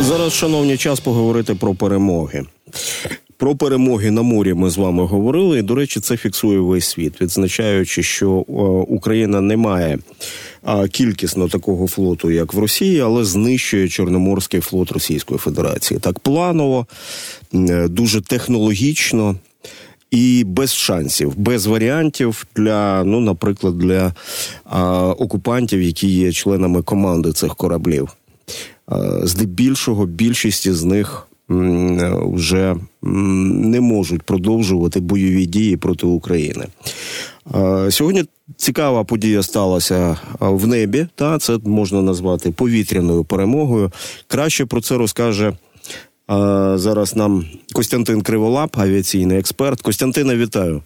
Зараз, шановні, час поговорити про перемоги. Про перемоги на морі ми з вами говорили. І, до речі, це фіксує весь світ, відзначаючи, що Україна не має кількісно такого флоту, як в Росії, але знищує Чорноморський флот Російської Федерації. Так планово, дуже технологічно. І без шансів, без варіантів для, ну, наприклад, для а, окупантів, які є членами команди цих кораблів. А, здебільшого більшість з них вже не можуть продовжувати бойові дії проти України. Сьогодні цікава подія сталася в небі. Та це можна назвати повітряною перемогою. Краще про це розкаже зараз нам Костянтин Криволап, авіаційний експерт. Костянтина, вітаю.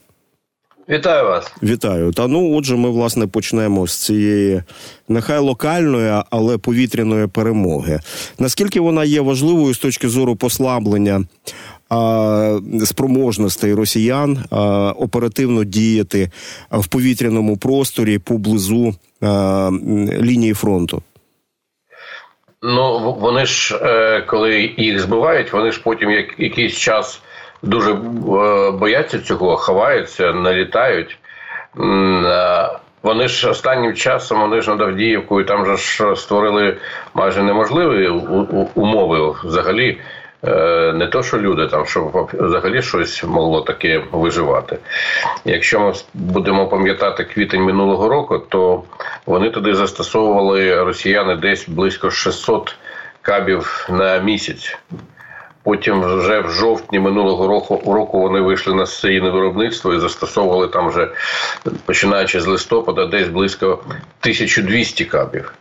Вітаю вас, вітаю. Та ну, отже, ми власне почнемо з цієї нехай локальної, але повітряної перемоги. Наскільки вона є важливою з точки зору послаблення а, спроможностей росіян а, оперативно діяти в повітряному просторі поблизу а, лінії фронту? Ну вони ж е, коли їх збивають, вони ж потім як якийсь час дуже е, бояться цього, ховаються, налітають. Е, вони ж останнім часом вони ж над Авдіївкою там же ж створили майже неможливі умови взагалі. Е, не то, що люди там, щоб взагалі щось могло таке виживати. Якщо ми будемо пам'ятати квітень минулого року, то вони туди застосовували росіяни десь близько 600 кабів на місяць. Потім вже в жовтні минулого року року вони вийшли на серійне виробництво і застосовували там вже починаючи з листопада, десь близько 1200 кабів.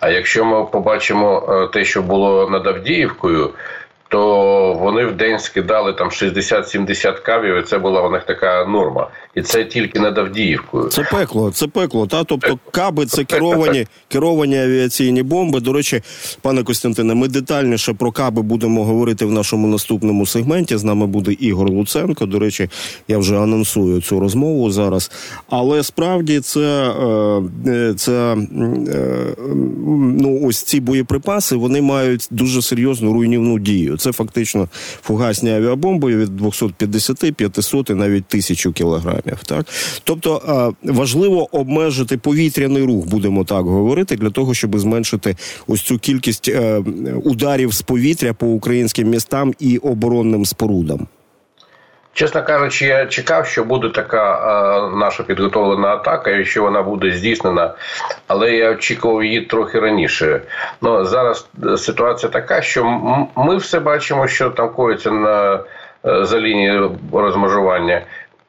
А якщо ми побачимо е, те, що було над Авдіївкою, то вони в день скидали там 60-70 кавів, і це була у них така норма. І це тільки над Авдіївкою. Це пекло, це пекло. Та тобто каби це керовані керовані авіаційні бомби. До речі, пане Костянтине, ми детальніше про каби будемо говорити в нашому наступному сегменті. З нами буде Ігор Луценко. До речі, я вже анонсую цю розмову зараз. Але справді це е, це е, ну ось ці боєприпаси вони мають дуже серйозну руйнівну дію. Це фактично фугасні авіабомби від 250, 500 і навіть тисячу кілограмів. Так, тобто важливо обмежити повітряний рух, будемо так говорити, для того, щоб зменшити ось цю кількість е, ударів з повітря по українським містам і оборонним спорудам. Чесно кажучи, я чекав, що буде така а, наша підготовлена атака, і що вона буде здійснена, але я очікував її трохи раніше. Ну зараз ситуація така, що ми все бачимо, що там коїться на е, за лінією розмежування.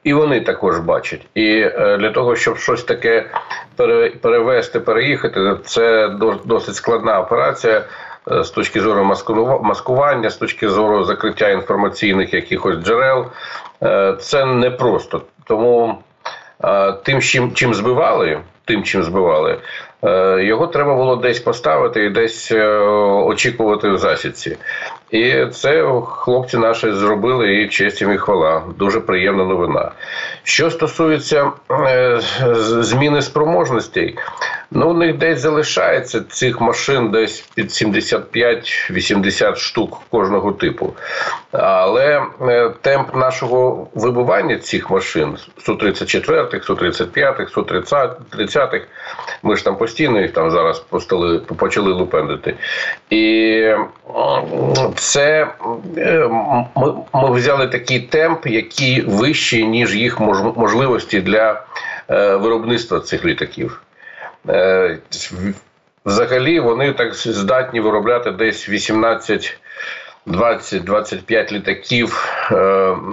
І вони також бачать. І е, для того, щоб щось таке перевести, переїхати, це досить складна операція. Е, з точки зору маскування, з точки зору закриття інформаційних якихось джерел. Е, це непросто. Тому е, тим, чим чим збивали, тим, чим збивали, його треба було десь поставити і десь очікувати в засідці. І це хлопці наші зробили і честь їм і хвала. Дуже приємна новина. Що стосується зміни спроможностей, Ну, у них десь залишається цих машин десь під 75-80 штук кожного типу. Але е, темп нашого вибивання цих машин Су-34, Су-35, Су-30, ми ж там постійно їх там зараз постали, почали лупендити. І це е, ми, ми взяли такий темп, який вищий, ніж їх можливості для е, виробництва цих літаків. Е, взагалі вони так здатні виробляти десь 18, 20, 25 літаків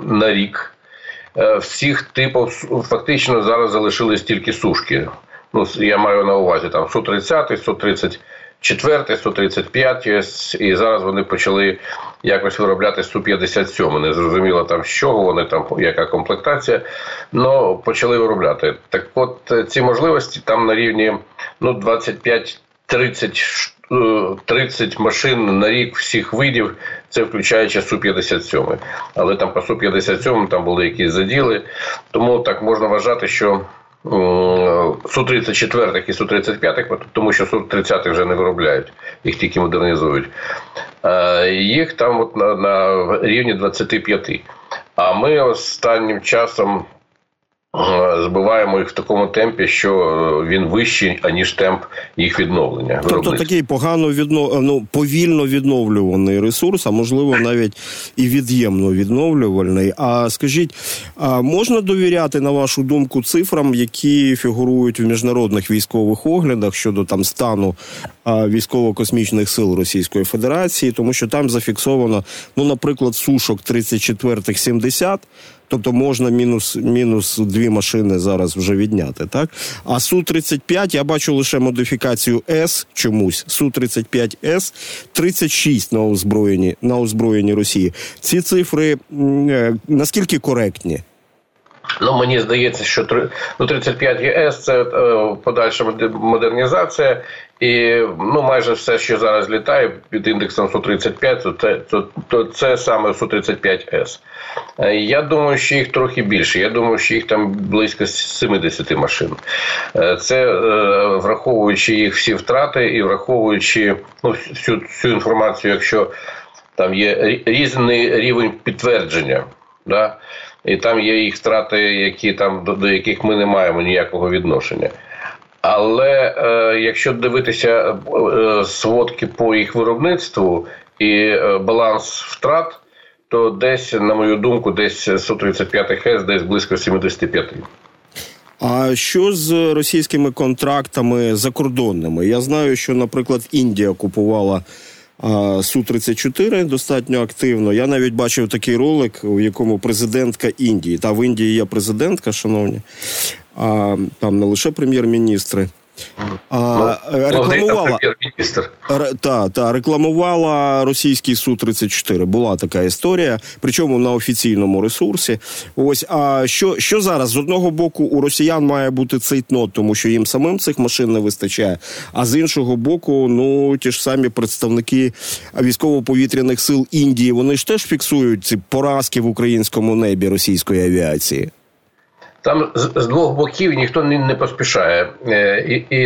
на рік. Всіх типів фактично зараз залишились тільки сушки. Ну, Я маю на увазі там Су-30, Су-34, Су-35, і зараз вони почали якось виробляти Су-57. Не зрозуміло там з чого вони там, яка комплектація, але почали виробляти. Так от ці можливості там на рівні ну 25 30 30 машин на рік всіх видів, це включаючи Су-57. Але там по Су-57 там були якісь заділи. Тому так можна вважати, що Су-34 і Су-35, тому що Су-30 вже не виробляють, їх тільки модернізують. Їх там от на, на рівні 25. А ми останнім часом збиваємо їх в такому темпі, що е, він вищий аніж темп їх відновлення. Тобто такий погано відно... ну, повільно відновлюваний ресурс, а можливо навіть і від'ємно відновлювальний. А скажіть, а можна довіряти на вашу думку цифрам, які фігурують в міжнародних військових оглядах щодо там стану військово-космічних сил Російської Федерації, тому що там зафіксовано, ну, наприклад, сушок 34-х 70, Тобто можна мінус мінус дві машини зараз вже відняти, так? А су 35 я бачу лише модифікацію С чомусь. су 35 С 36 на озброєнні на озброєнні Росії. Ці цифри е, наскільки коректні? Ну, мені здається, що ну, 35 ЄС це е, подальша модернізація, і ну майже все, що зараз літає під індексом су 35 то це то, то це саме су 35 с е, Я думаю, що їх трохи більше. Я думаю, що їх там близько 70 машин. Е, це враховуючи їх всі втрати і враховуючи ну, всю всю інформацію, якщо там є різний рівень підтвердження. Да? І там є їх втрати, які там до, до яких ми не маємо ніякого відношення. Але е, якщо дивитися е, сводки по їх виробництву і е, баланс втрат, то десь, на мою думку, десь 135 С, десь близько 75. А що з російськими контрактами закордонними? Я знаю, що, наприклад, Індія купувала су 34 достатньо активно. Я навіть бачив такий ролик, у якому президентка Індії. Та в Індії є президентка, шановні, а там не лише прем'єр-міністри. А, ну, рекламувала та, та, рекламувала російський су 34 Була така історія, причому на офіційному ресурсі. Ось а що що зараз з одного боку у росіян має бути цейтнот, тому що їм самим цих машин не вистачає. А з іншого боку, ну ті ж самі представники військово-повітряних сил Індії вони ж теж фіксують ці поразки в українському небі російської авіації. Там з, двох боків ніхто не, поспішає, е, і,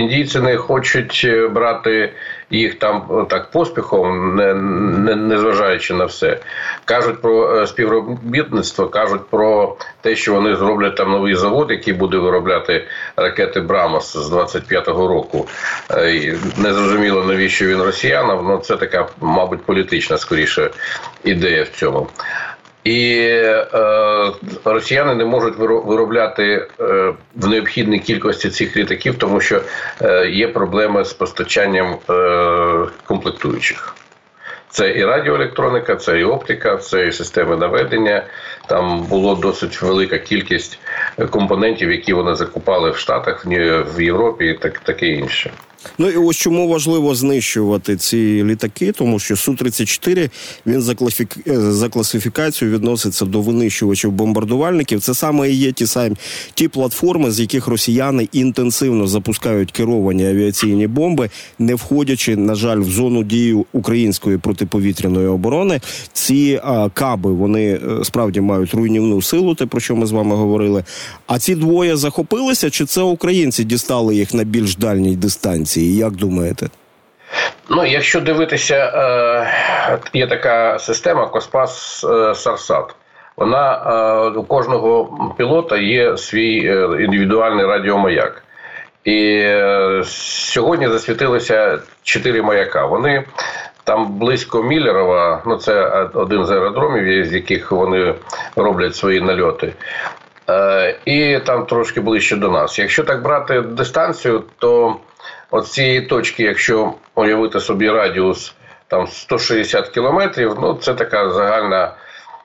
індійці не хочуть е, брати їх там так поспіхом, не, не, не зважаючи на все. Кажуть про е, співробітництво, кажуть про те, що вони зроблять там новий завод, який буде виробляти ракети Брамос з 25-го року. Не зрозуміло навіщо він росіянам. Ну це така, мабуть, політична скоріше ідея в цьому. І е, росіяни не можуть виробляти е, в необхідній кількості цих літаків, тому що е, є проблеми з постачанням е, комплектуючих. Це і радіоелектроніка, це і оптика, це і системи наведення. Там було досить велика кількість компонентів, які вони закупали в Штатах, в Європі, і так таке інше. Ну і ось чому важливо знищувати ці літаки, тому що су 34 він за, класифік... за класифікацією відноситься до винищувачів бомбардувальників. Це саме і є ті самі ті платформи, з яких росіяни інтенсивно запускають керовані авіаційні бомби, не входячи, на жаль, в зону дії української протиповітряної оборони. Ці а, каби вони е, справді мають руйнівну силу, те про що ми з вами говорили. А ці двоє захопилися, чи це українці дістали їх на більш дальній дистанції? Санкції. Як думаєте? Ну, якщо дивитися, е, є така система Коспас е, Сарсат. Вона е, у кожного пілота є свій індивідуальний радіомаяк. І сьогодні засвітилися чотири маяка. Вони там близько Міллерова, ну це один з аеродромів, з яких вони роблять свої нальоти. І там трошки ближче до нас. Якщо так брати дистанцію, то от цієї точки, якщо уявити собі радіус там 160 кілометрів, ну це така загальна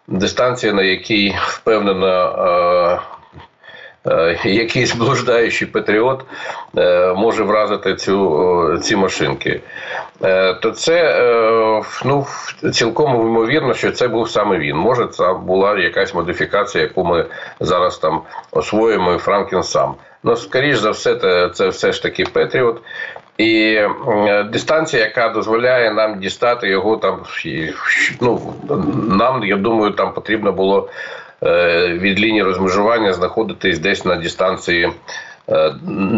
дистанція, на якій впевнено. Е, е, якийсь блуждаючий патріот е, може вразити цю ці машинки, то це ну цілком ймовірно, що це був саме він. Може, це була якась модифікація, яку ми зараз там освоїмо і FrankenSAM. Ну, скоріш за все, це, це все ж таки Петріот. І дистанція, яка дозволяє нам дістати його там, ну нам я думаю, там потрібно було від лінії розмежування знаходитись десь на дистанції.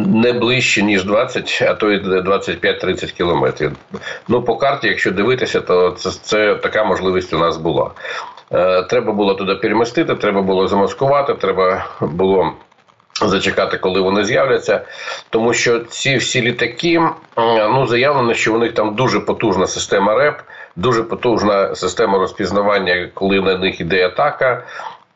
Не ближче ніж 20, а то й 25-30 кілометрів. Ну по карті, якщо дивитися, то це це така можливість у нас була. Треба було туди перемістити, треба було замаскувати, треба було Зачекати, коли вони з'являться, тому що ці всі літаки ну заявлено, що у них там дуже потужна система РЕП, дуже потужна система розпізнавання, коли на них іде атака,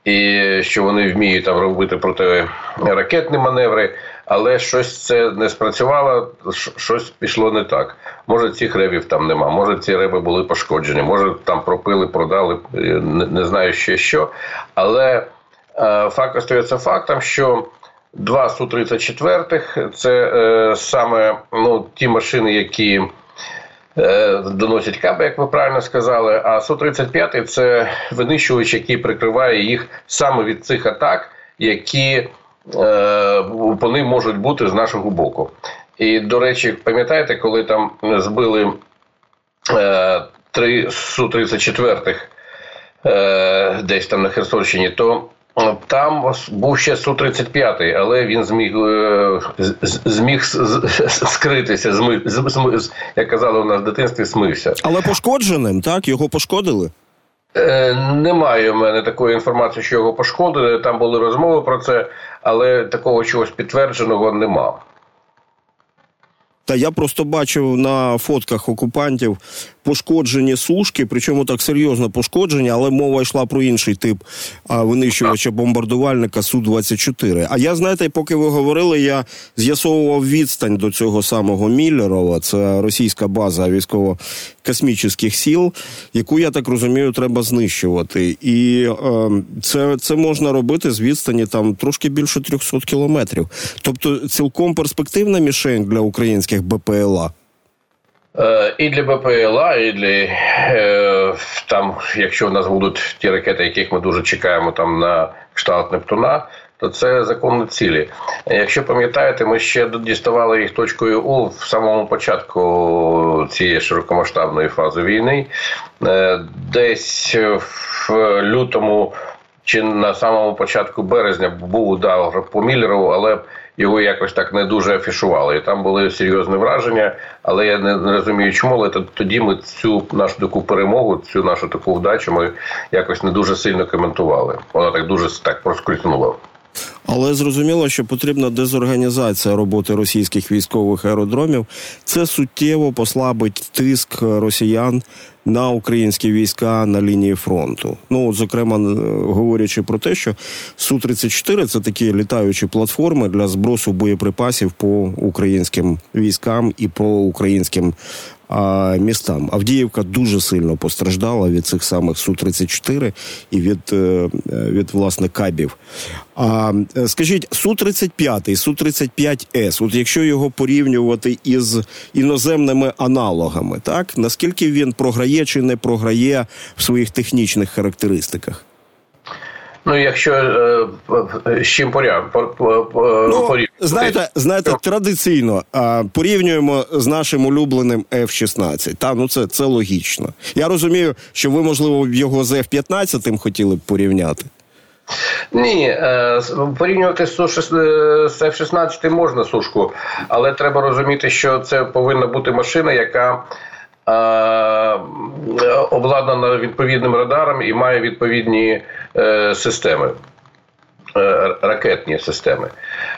і що вони вміють там робити протиракетні маневри, але щось це не спрацювало, щось пішло не так. Може, цих ребів там нема, може ці реби були пошкоджені, може там пропили, продали, не, не знаю ще що. Але е, факт остається фактом, що два Су-34, це е, саме ну, ті машини, які е, доносять каби, як ви правильно сказали. А Су-35 це винищувач, який прикриває їх саме від цих атак, які е, вони можуть бути з нашого боку. І, до речі, пам'ятаєте, коли там збили е, три Су-34 е, десь там на Херсонщині, то там був ще су 35 але він зміг е, зміг скритися, зми, як казали у нас в дитинстві, смився. Але пошкодженим, так? Його пошкодили? Е, немає в мене такої інформації, що його пошкодили. Там були розмови про це, але такого чогось підтвердженого немає. Та я просто бачив на фотках окупантів пошкоджені сушки, причому так серйозно пошкоджені, але мова йшла про інший тип винищувача бомбардувальника су 24 А я знаєте, поки ви говорили, я з'ясовував відстань до цього самого Міллерова. Це російська база військово-космічних сіл, яку я так розумію, треба знищувати. І е, це це можна робити з відстані там трошки більше 300 кілометрів. Тобто, цілком перспективна мішень для українських БПЛА. Е, і для БПЛА, і для е, там, якщо в нас будуть ті ракети, яких ми дуже чекаємо там на кшталт Нептуна, то це законні цілі. Якщо пам'ятаєте, ми ще діставали їх точкою У в самому початку цієї широкомасштабної фази війни, е, десь в лютому чи на самому початку березня був удар по Міллеру, але його якось так не дуже афішували. І там були серйозні враження, але я не розумію, чому але тоді ми цю нашу таку перемогу, цю нашу таку вдачу ми якось не дуже сильно коментували. Вона так дуже так проскрутнула. Але зрозуміло, що потрібна дезорганізація роботи російських військових аеродромів. Це суттєво послабить тиск росіян на українські війська на лінії фронту. Ну, от, зокрема, говорячи про те, що су 34 це такі літаючі платформи для збросу боєприпасів по українським військам і по українським містам. Авдіївка дуже сильно постраждала від цих самих су 34 і від е, від власне кабів. А скажіть, су 35 су 35 с от якщо його порівнювати із іноземними аналогами, так наскільки він програє чи не програє в своїх технічних характеристиках? Ну, якщо е, з чим поряд, ну, знаєте, знаєте, традиційно а, порівнюємо з нашим улюбленим F-16. Та ну це це логічно. Я розумію, що ви можливо його з F-15 хотіли б порівняти. Ні, е, порівнювати з F-16 можна сушку, але треба розуміти, що це повинна бути машина, яка обладнана відповідним радаром і має відповідні е, системи. Е, ракетні системи.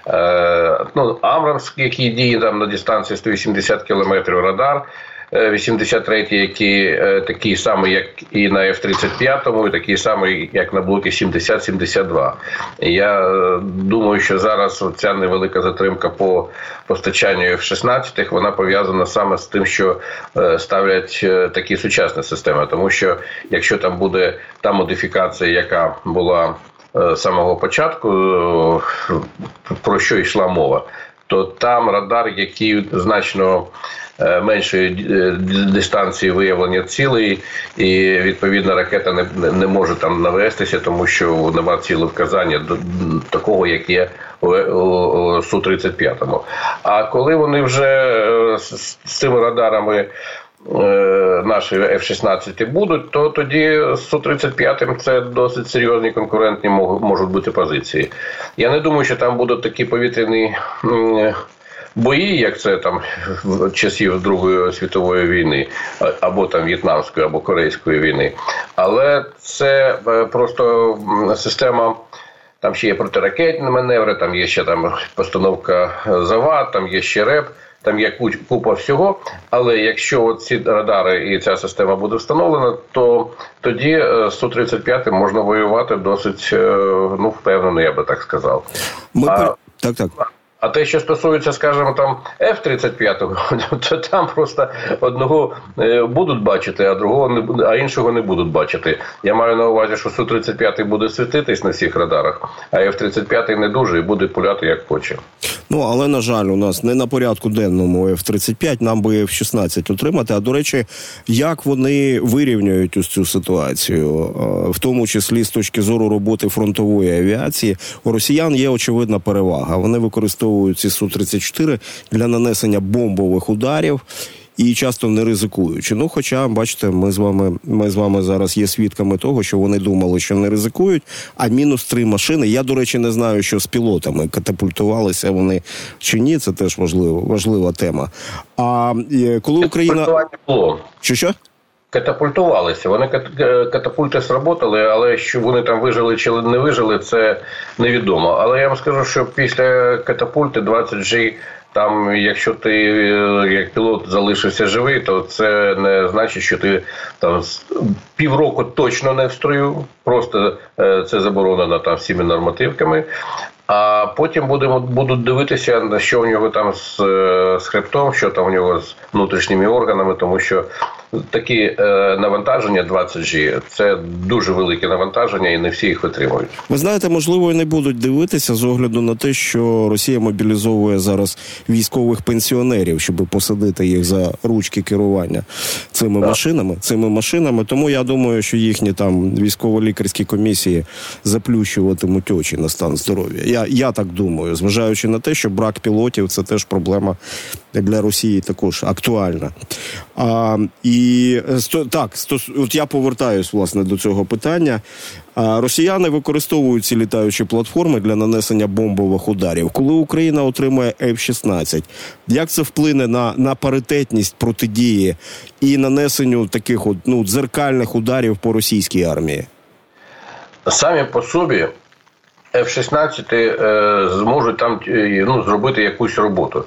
Е, ну, Амрамс, який діє там на дистанції 180 км радар, 83-й, який е, такий самий, як і на F-35, і такий самий, як на блокі 70-72. Я е, думаю, що зараз ця невелика затримка по постачанню F-16 вона пов'язана саме з тим, що е, ставлять такі сучасні системи, тому що якщо там буде та модифікація, яка була самого початку, про що йшла мова, то там радар, який значно Е, меншої е, дистанції виявлення цілей, і відповідна ракета не не може там навестися, тому що нема цілевказання до такого, як є су 35 А коли вони вже е, з цими радарами наші F-16 будуть, то тоді з Су-35 це досить серйозні конкурентні можуть бути позиції. Я не думаю, що там будуть такі повітряні бої, як це там в часів Другої світової війни, або там В'єтнамської, або Корейської війни. Але це е, просто система. Там ще є протиракетні маневри, там є ще там постановка завад, там є ще РЕП, там є купа всього. Але якщо ці радари і ця система буде встановлена, то тоді з е, 135 можна воювати досить е, ну впевнено, я би так сказав. Ми а, так, так. А те, що стосується, скажімо, там F-35, то там просто одного е, будуть бачити, а другого не а іншого не будуть бачити. Я маю на увазі, що Су-35 буде світитись на всіх радарах, а F-35 не дуже і буде пуляти як хоче. Ну але на жаль, у нас не на порядку денному F-35, нам би F-16 отримати. А до речі, як вони вирівнюють ось цю ситуацію, в тому числі з точки зору роботи фронтової авіації, у росіян є очевидна перевага. Вони використовують використовують ці су 34 для нанесення бомбових ударів. І часто не ризикуючи. Ну, хоча, бачите, ми з вами ми з вами зараз є свідками того, що вони думали, що не ризикують. А мінус три машини. Я, до речі, не знаю, що з пілотами катапультувалися вони чи ні. Це теж важливо, важлива тема. А коли Україна що що? Катапультувалися. Вони катапульти сработали, але що вони там вижили чи не вижили, це невідомо. Але я вам скажу, що після катапульти 20G, там, якщо ти е, як пілот залишився живий, то це не значить, що ти там півроку точно не в строю. Просто е, це заборонено там всіми нормативками. А потім будемо будуть дивитися, на що у нього там з, е, з хребтом, що там у нього з внутрішніми органами, тому що такі е, навантаження 20G – це дуже велике навантаження, і не всі їх витримують. Ви знаєте, можливо, і не будуть дивитися з огляду на те, що Росія мобілізовує зараз військових пенсіонерів, щоб посадити їх за ручки керування цими так. машинами. Цими машинами. Тому я думаю, що їхні там військово-лікарські комісії заплющуватимуть очі на стан здоров'я. Я, Я так думаю, зважаючи на те, що брак пілотів це теж проблема для Росії також актуальна. А, І так, от я повертаюсь власне до цього питання. Росіяни використовують ці літаючі платформи для нанесення бомбових ударів. Коли Україна отримує F-16, як це вплине на на паритетність протидії і нанесенню таких от ну дзеркальних ударів по російській армії? Самі по собі F-16 е, зможуть там е, ну, зробити якусь роботу.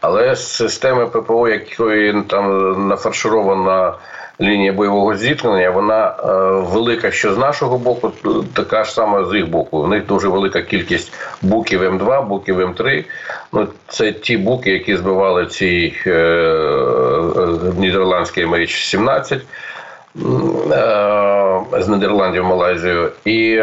Але система ППО, якої там нафарширована лінія бойового зіткнення, вона е, велика, що з нашого боку, така ж сама з їх боку. У них дуже велика кількість буків М2, буків М3. Ну, Це ті буки, які збивали ці е, нідерландські MH17 е, з Нідерландів Малайзію. І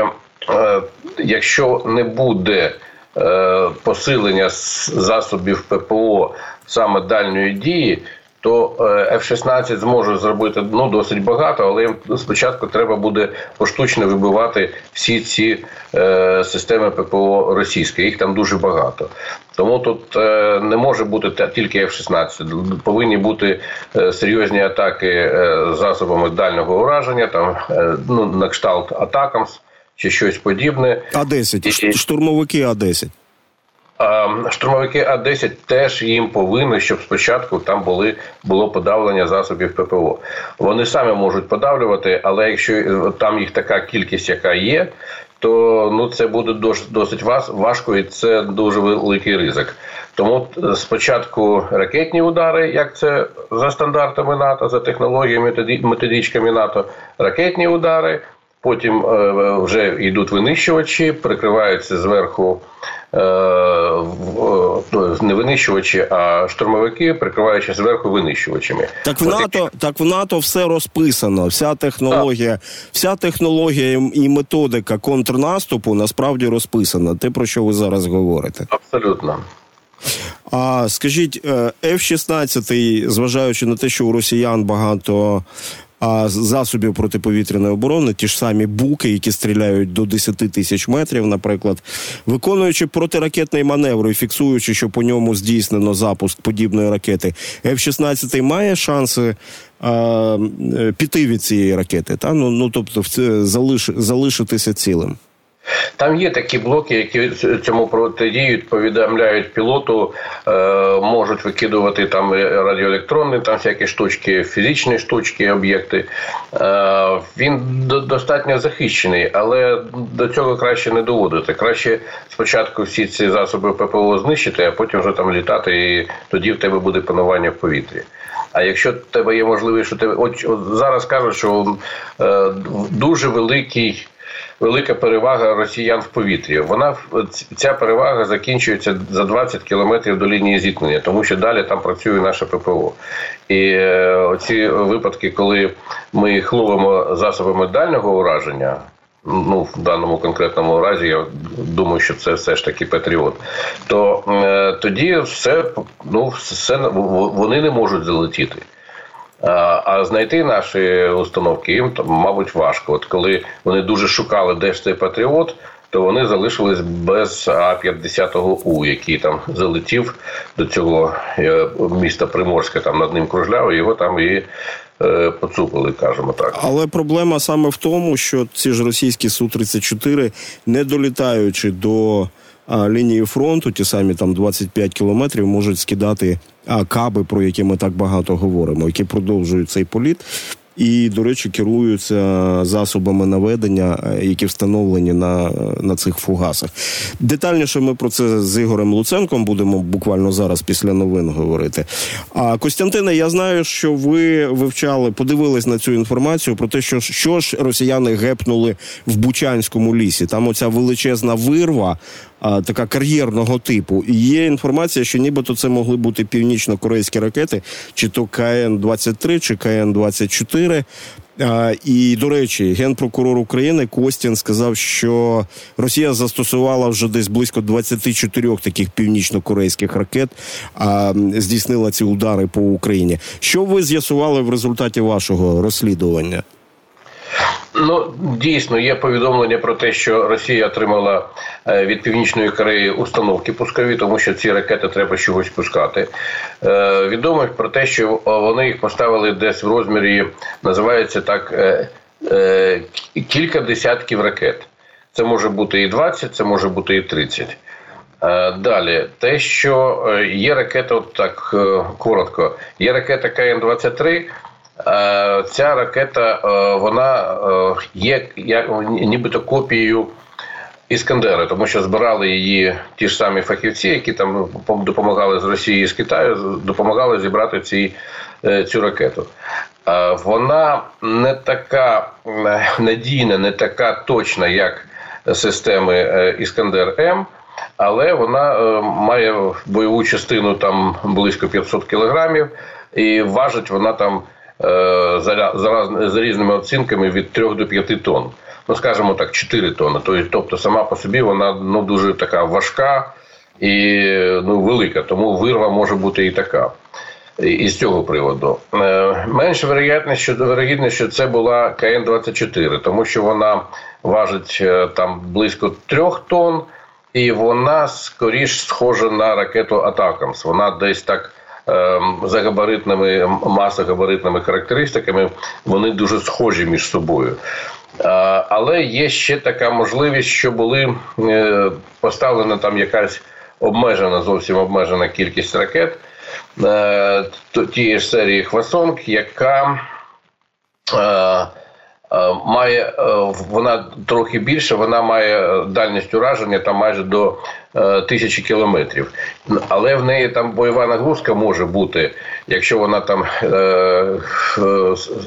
якщо не буде е, посилення засобів ППО саме дальньої дії, то е, F-16 зможе зробити ну досить багато, але їм спочатку треба буде поштучно вибивати всі ці е, системи ППО російські. Їх там дуже багато. Тому тут е, не може бути тільки F-16. Повинні бути е, серйозні атаки е, засобами дальнього ураження, там е, ну на кшталт Атакамс чи щось подібне. А 10 штурмовики А 10 Штурмовики А 10 теж їм повинні, щоб спочатку там були було подавлення засобів ППО. Вони самі можуть подавлювати, але якщо там їх така кількість, яка є, то ну це буде досить важко і це дуже великий ризик. Тому спочатку ракетні удари, як це за стандартами НАТО, за технологіями методичками НАТО, ракетні удари. Потім е, вже йдуть винищувачі, прикриваються зверху е, ну, не винищувачі, а штурмовики, прикриваючи зверху винищувачами. Так в НАТО, так в НАТО все розписано. Вся технологія, так. вся технологія і методика контрнаступу насправді розписана. Те про що ви зараз говорите? Абсолютно. А скажіть, е, F-16, зважаючи на те, що у росіян багато засобів протиповітряної оборони, ті ж самі буки, які стріляють до 10 тисяч метрів, наприклад, виконуючи протиракетний маневр і фіксуючи, що по ньому здійснено запуск подібної ракети, F-16 має шанси. Піти від цієї ракети, та ну ну тобто залиш, залишитися цілим. Там є такі блоки, які цьому протидіють, повідомляють пілоту, е, можуть викидувати там радіоелектронні, там всякі штучки, фізичні штучки, об'єкти. Е, він достатньо захищений, але до цього краще не доводити. Краще спочатку всі ці засоби ППО знищити, а потім вже там літати, і тоді в тебе буде панування в повітрі. А якщо в тебе є можливість, що ти от, от зараз кажуть, що е, дуже великий велика перевага росіян в повітрі. Вона ця перевага закінчується за 20 кілометрів до лінії зіткнення, тому що далі там працює наше ППО. І е, оці випадки, коли ми їх ловимо засобами дальнього ураження. Ну, в даному конкретному разі я думаю, що це все ж таки Патріот. То е, тоді все ну все вони не можуть залетіти. А знайти наші установки їм мабуть, важко. От коли вони дуже шукали, де ж цей патріот, то вони залишились без А-50У, який там залетів до цього е, міста Приморська, там над ним кружляв, і його там і е, поцупили, кажемо так. Але проблема саме в тому, що ці ж російські су 34 не долітаючи до лінії фронту, ті самі там 25 кілометрів, можуть скидати каби, про які ми так багато говоримо, які продовжують цей політ і, до речі, керуються засобами наведення, е, які встановлені на на цих фугасах. Детальніше ми про це з Ігорем Луценком будемо буквально зараз після новин говорити. А Костянтине, я знаю, що ви вивчали, подивились на цю інформацію про те, що що ж росіяни гепнули в Бучанському лісі. Там оця величезна вирва. А, така кар'єрного типу. І є інформація, що нібито це могли бути північно-корейські ракети, чи то КН-23, чи КН-24. А, І до речі, генпрокурор України Костін сказав, що Росія застосувала вже десь близько 24 таких північно-корейських ракет, а здійснила ці удари по Україні. Що ви з'ясували в результаті вашого розслідування? Ну дійсно є повідомлення про те, що Росія отримала е, від північної Кореї установки пускові, тому що ці ракети треба чогось пускати. Е, відомо про те, що вони їх поставили десь в розмірі, називається так е, кілька десятків ракет. Це може бути і 20, це може бути і 30. Далі, те, що є ракета, от так коротко, є ракета КН-23. Е, ця ракета е, вона е, є як нібито копією Іскандера, тому що збирали її ті ж самі фахівці, які там допомагали з Росії і з Китаю, допомагали зібрати ці, цю ракету. Вона не така надійна, не така точна, як системи Іскандер М. Але вона має бойову частину там близько 500 кілограмів, і важить вона там за за, різними оцінками від 3 до 5 тонн. Ну, скажімо так, 4 тонни. Тобто сама по собі вона ну, дуже така важка і ну, велика, тому вирва може бути і така. Із цього приводу е, менш вероятність, що вирогідність, що це була КН-24, тому що вона важить е, там близько трьох тонн, і вона скоріш схожа на ракету Атакамс. Вона десь так за габаритними масогабаритними характеристиками, вони дуже схожі між собою. Але є ще така можливість, що були е, поставлена там якась обмежена, зовсім обмежена кількість ракет е, тієї ж серії Хвасонг, яка Е, має е, вона трохи більше, вона має дальність ураження там майже до е, тисячі кілометрів. Але в неї там бойова нагрузка може бути, якщо вона там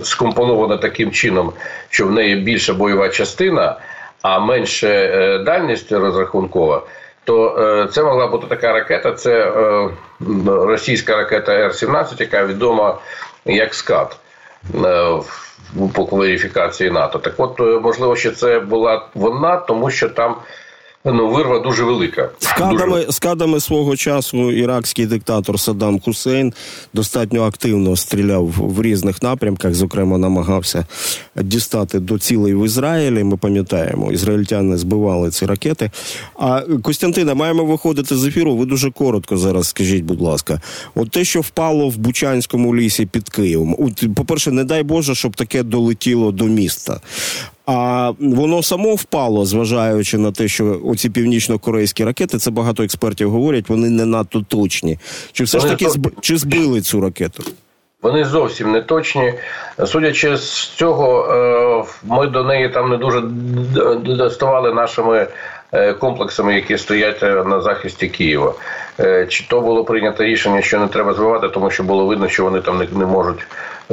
скомпонована таким чином, що в неї більша бойова частина, а менше дальність розрахункова. То це могла бути така ракета. Це російська ракета Р-17, яка відома як СКАТ по кваліфікації НАТО. Так, от е, можливо, що це була вона, тому що там ну вирва дуже велика. Скадами, дуже... скадами свого часу іракський диктатор Саддам Хусейн достатньо активно стріляв в різних напрямках. Зокрема, намагався дістати до цілей в Ізраїлі. Ми пам'ятаємо, ізраїльтяни збивали ці ракети. А Костянтина, маємо виходити з ефіру. Ви дуже коротко зараз скажіть, будь ласка, от те, що впало в Бучанському лісі під Києвом. От, по-перше, не дай Боже, щоб таке долетіло до міста. А воно само впало, зважаючи на те, що оці північно-корейські ракети, це багато експертів говорять, вони не надто точні. Чи все ж таки зб... чи збили цю ракету? Вони зовсім не точні. Судячи з цього, ми до неї там не дуже доставали нашими комплексами, які стоять на захисті Києва. Чи то було прийнято рішення, що не треба збивати, тому що було видно, що вони там не можуть,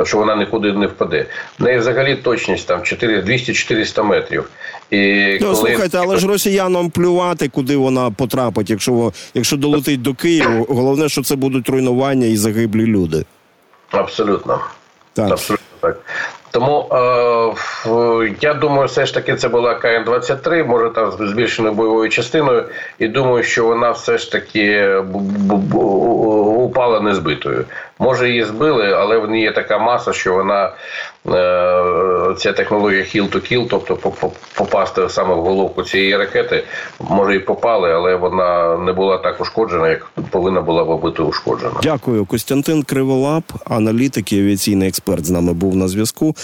що вона нікуди не впаде. В неї взагалі точність там 200-400 метрів. І ну, коли... слухайте, але ж росіянам плювати, куди вона потрапить, якщо якщо долетить до Києва, головне, що це будуть руйнування і загиблі люди. Абсолютно. Так. Абсолютно так. Тому е, я думаю, все ж таки це була КН-23, може там з збільшеною бойовою частиною, і думаю, що вона все ж таки упала незбитою. Може, її збили, але в ній є така маса, що вона е, ця технологія хіл-то-кіл, тобто попасти саме в головку цієї ракети, може і попали, але вона не була так ушкоджена, як повинна була би бути ушкоджена. Дякую, Костянтин Криволап, аналітик і авіаційний експерт з нами був на зв'язку.